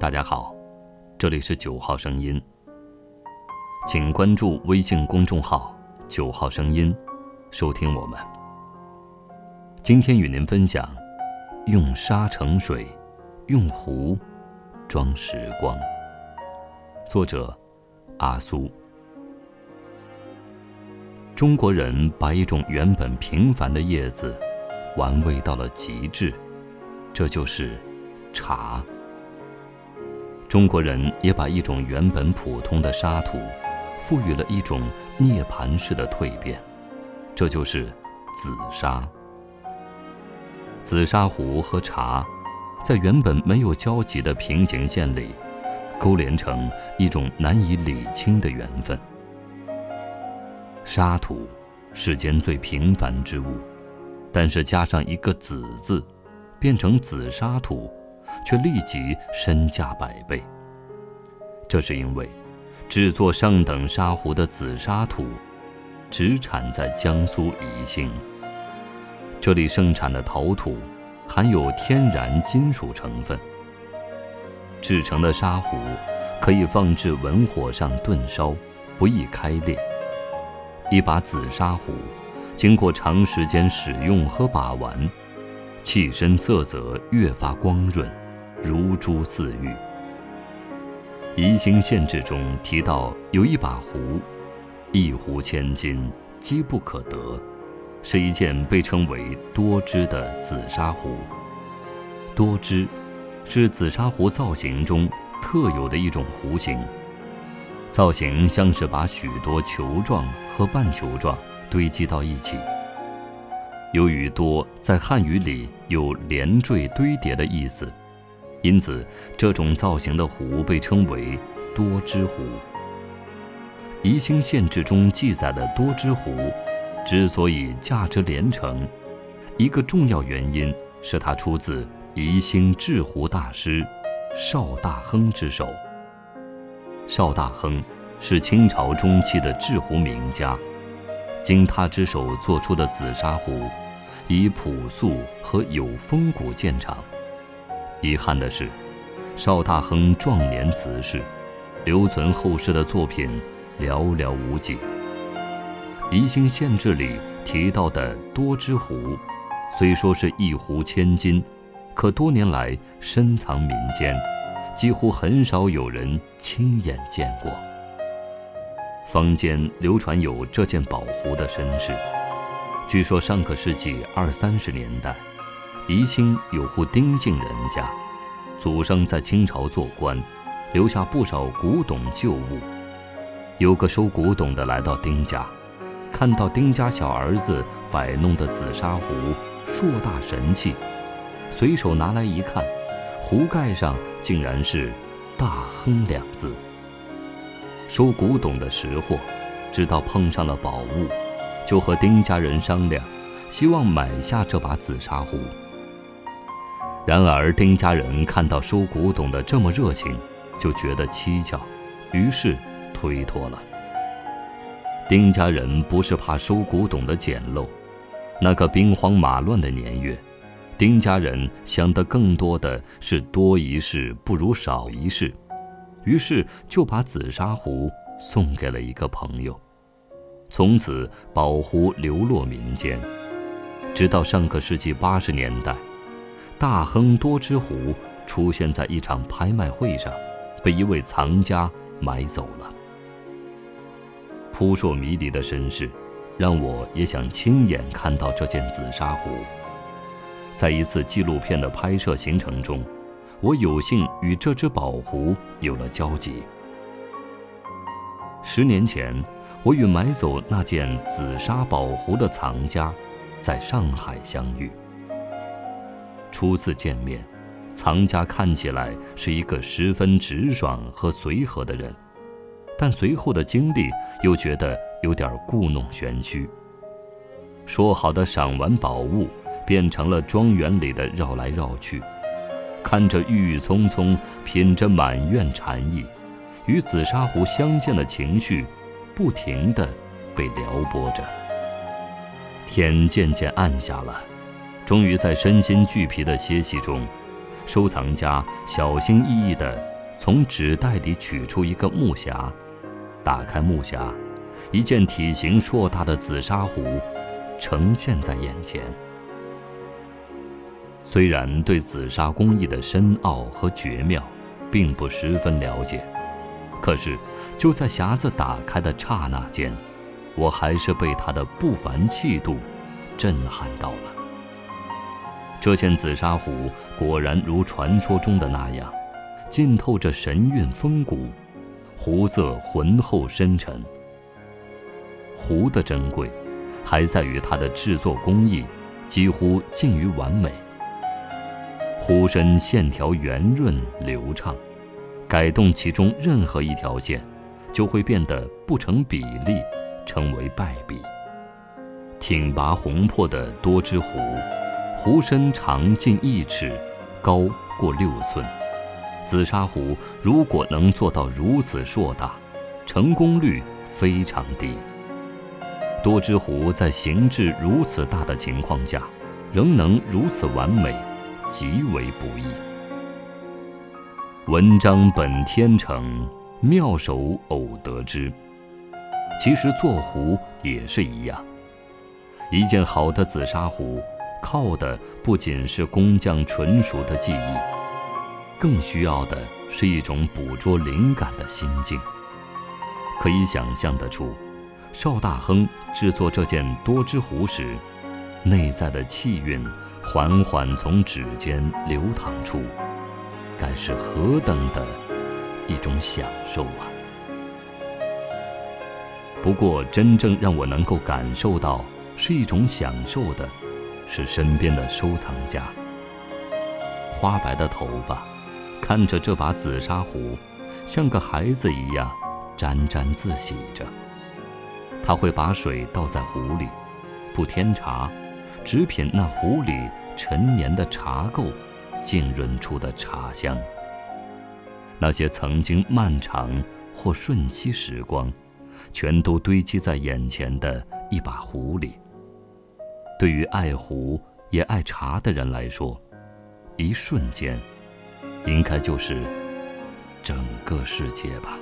大家好，这里是九号声音，请关注微信公众号“九号声音”，收听我们。今天与您分享：用沙盛水，用壶装时光。作者：阿苏。中国人把一种原本平凡的叶子玩味到了极致，这就是茶。中国人也把一种原本普通的沙土，赋予了一种涅槃式的蜕变，这就是紫砂。紫砂壶和茶，在原本没有交集的平行线里，勾连成一种难以理清的缘分。沙土，世间最平凡之物，但是加上一个“紫”字，变成紫砂土。却立即身价百倍。这是因为，制作上等砂壶的紫砂土，只产在江苏宜兴。这里盛产的陶土，含有天然金属成分。制成的砂壶，可以放置文火上炖烧，不易开裂。一把紫砂壶，经过长时间使用和把玩。器身色泽越发光润，如珠似玉。宜兴县志中提到有一把壶，一壶千金，机不可得，是一件被称为多枝的紫砂壶。多枝，是紫砂壶造型中特有的一种壶形，造型像是把许多球状和半球状堆积到一起。由于“多”在汉语里有连缀堆叠的意思，因此这种造型的壶被称为多枝壶。宜兴县志中记载的多枝壶，之所以价值连城，一个重要原因是它出自宜兴制壶大师邵大亨之手。邵大亨是清朝中期的制壶名家。经他之手做出的紫砂壶，以朴素和有风骨见长。遗憾的是，邵大亨壮年辞世，留存后世的作品寥寥无几。宜兴县志里提到的多枝壶，虽说是一壶千金，可多年来深藏民间，几乎很少有人亲眼见过。坊间流传有这件宝壶的身世。据说上个世纪二三十年代，宜兴有户丁姓人家，祖上在清朝做官，留下不少古董旧物。有个收古董的来到丁家，看到丁家小儿子摆弄的紫砂壶，硕大神气，随手拿来一看，壶盖上竟然是“大亨”两字。收古董的识货，知道碰上了宝物，就和丁家人商量，希望买下这把紫砂壶。然而丁家人看到收古董的这么热情，就觉得蹊跷，于是推脱了。丁家人不是怕收古董的简陋，那个兵荒马乱的年月，丁家人想的更多的是多一事不如少一事。于是就把紫砂壶送给了一个朋友，从此宝壶流落民间。直到上个世纪八十年代，大亨多枝壶出现在一场拍卖会上，被一位藏家买走了。扑朔迷离的身世，让我也想亲眼看到这件紫砂壶。在一次纪录片的拍摄行程中。我有幸与这只宝壶有了交集。十年前，我与买走那件紫砂宝壶的藏家在上海相遇。初次见面，藏家看起来是一个十分直爽和随和的人，但随后的经历又觉得有点故弄玄虚。说好的赏玩宝物，变成了庄园里的绕来绕去。看着郁郁葱葱，品着满院禅意，与紫砂壶相见的情绪，不停地被撩拨着。天渐渐暗下了，终于在身心俱疲的歇息中，收藏家小心翼翼地从纸袋里取出一个木匣，打开木匣，一件体型硕大的紫砂壶呈现在眼前。虽然对紫砂工艺的深奥和绝妙，并不十分了解，可是就在匣子打开的刹那间，我还是被它的不凡气度震撼到了。这件紫砂壶果然如传说中的那样，浸透着神韵风骨，壶色浑厚深沉。壶的珍贵，还在于它的制作工艺几乎近于完美。壶身线条圆润流畅，改动其中任何一条线，就会变得不成比例，成为败笔。挺拔红破的多支壶。壶身长近一尺，高过六寸。紫砂壶如果能做到如此硕大，成功率非常低。多支壶在形制如此大的情况下，仍能如此完美，极为不易。文章本天成，妙手偶得之。其实做壶也是一样，一件好的紫砂壶。靠的不仅是工匠纯熟的技艺，更需要的是一种捕捉灵感的心境。可以想象得出，邵大亨制作这件多支壶时，内在的气韵缓缓从指尖流淌出，该是何等的一种享受啊！不过，真正让我能够感受到是一种享受的。是身边的收藏家，花白的头发，看着这把紫砂壶，像个孩子一样沾沾自喜着。他会把水倒在壶里，不添茶，只品那壶里陈年的茶垢浸润出的茶香。那些曾经漫长或瞬息时光，全都堆积在眼前的一把壶里。对于爱壶也爱茶的人来说，一瞬间，应该就是整个世界吧。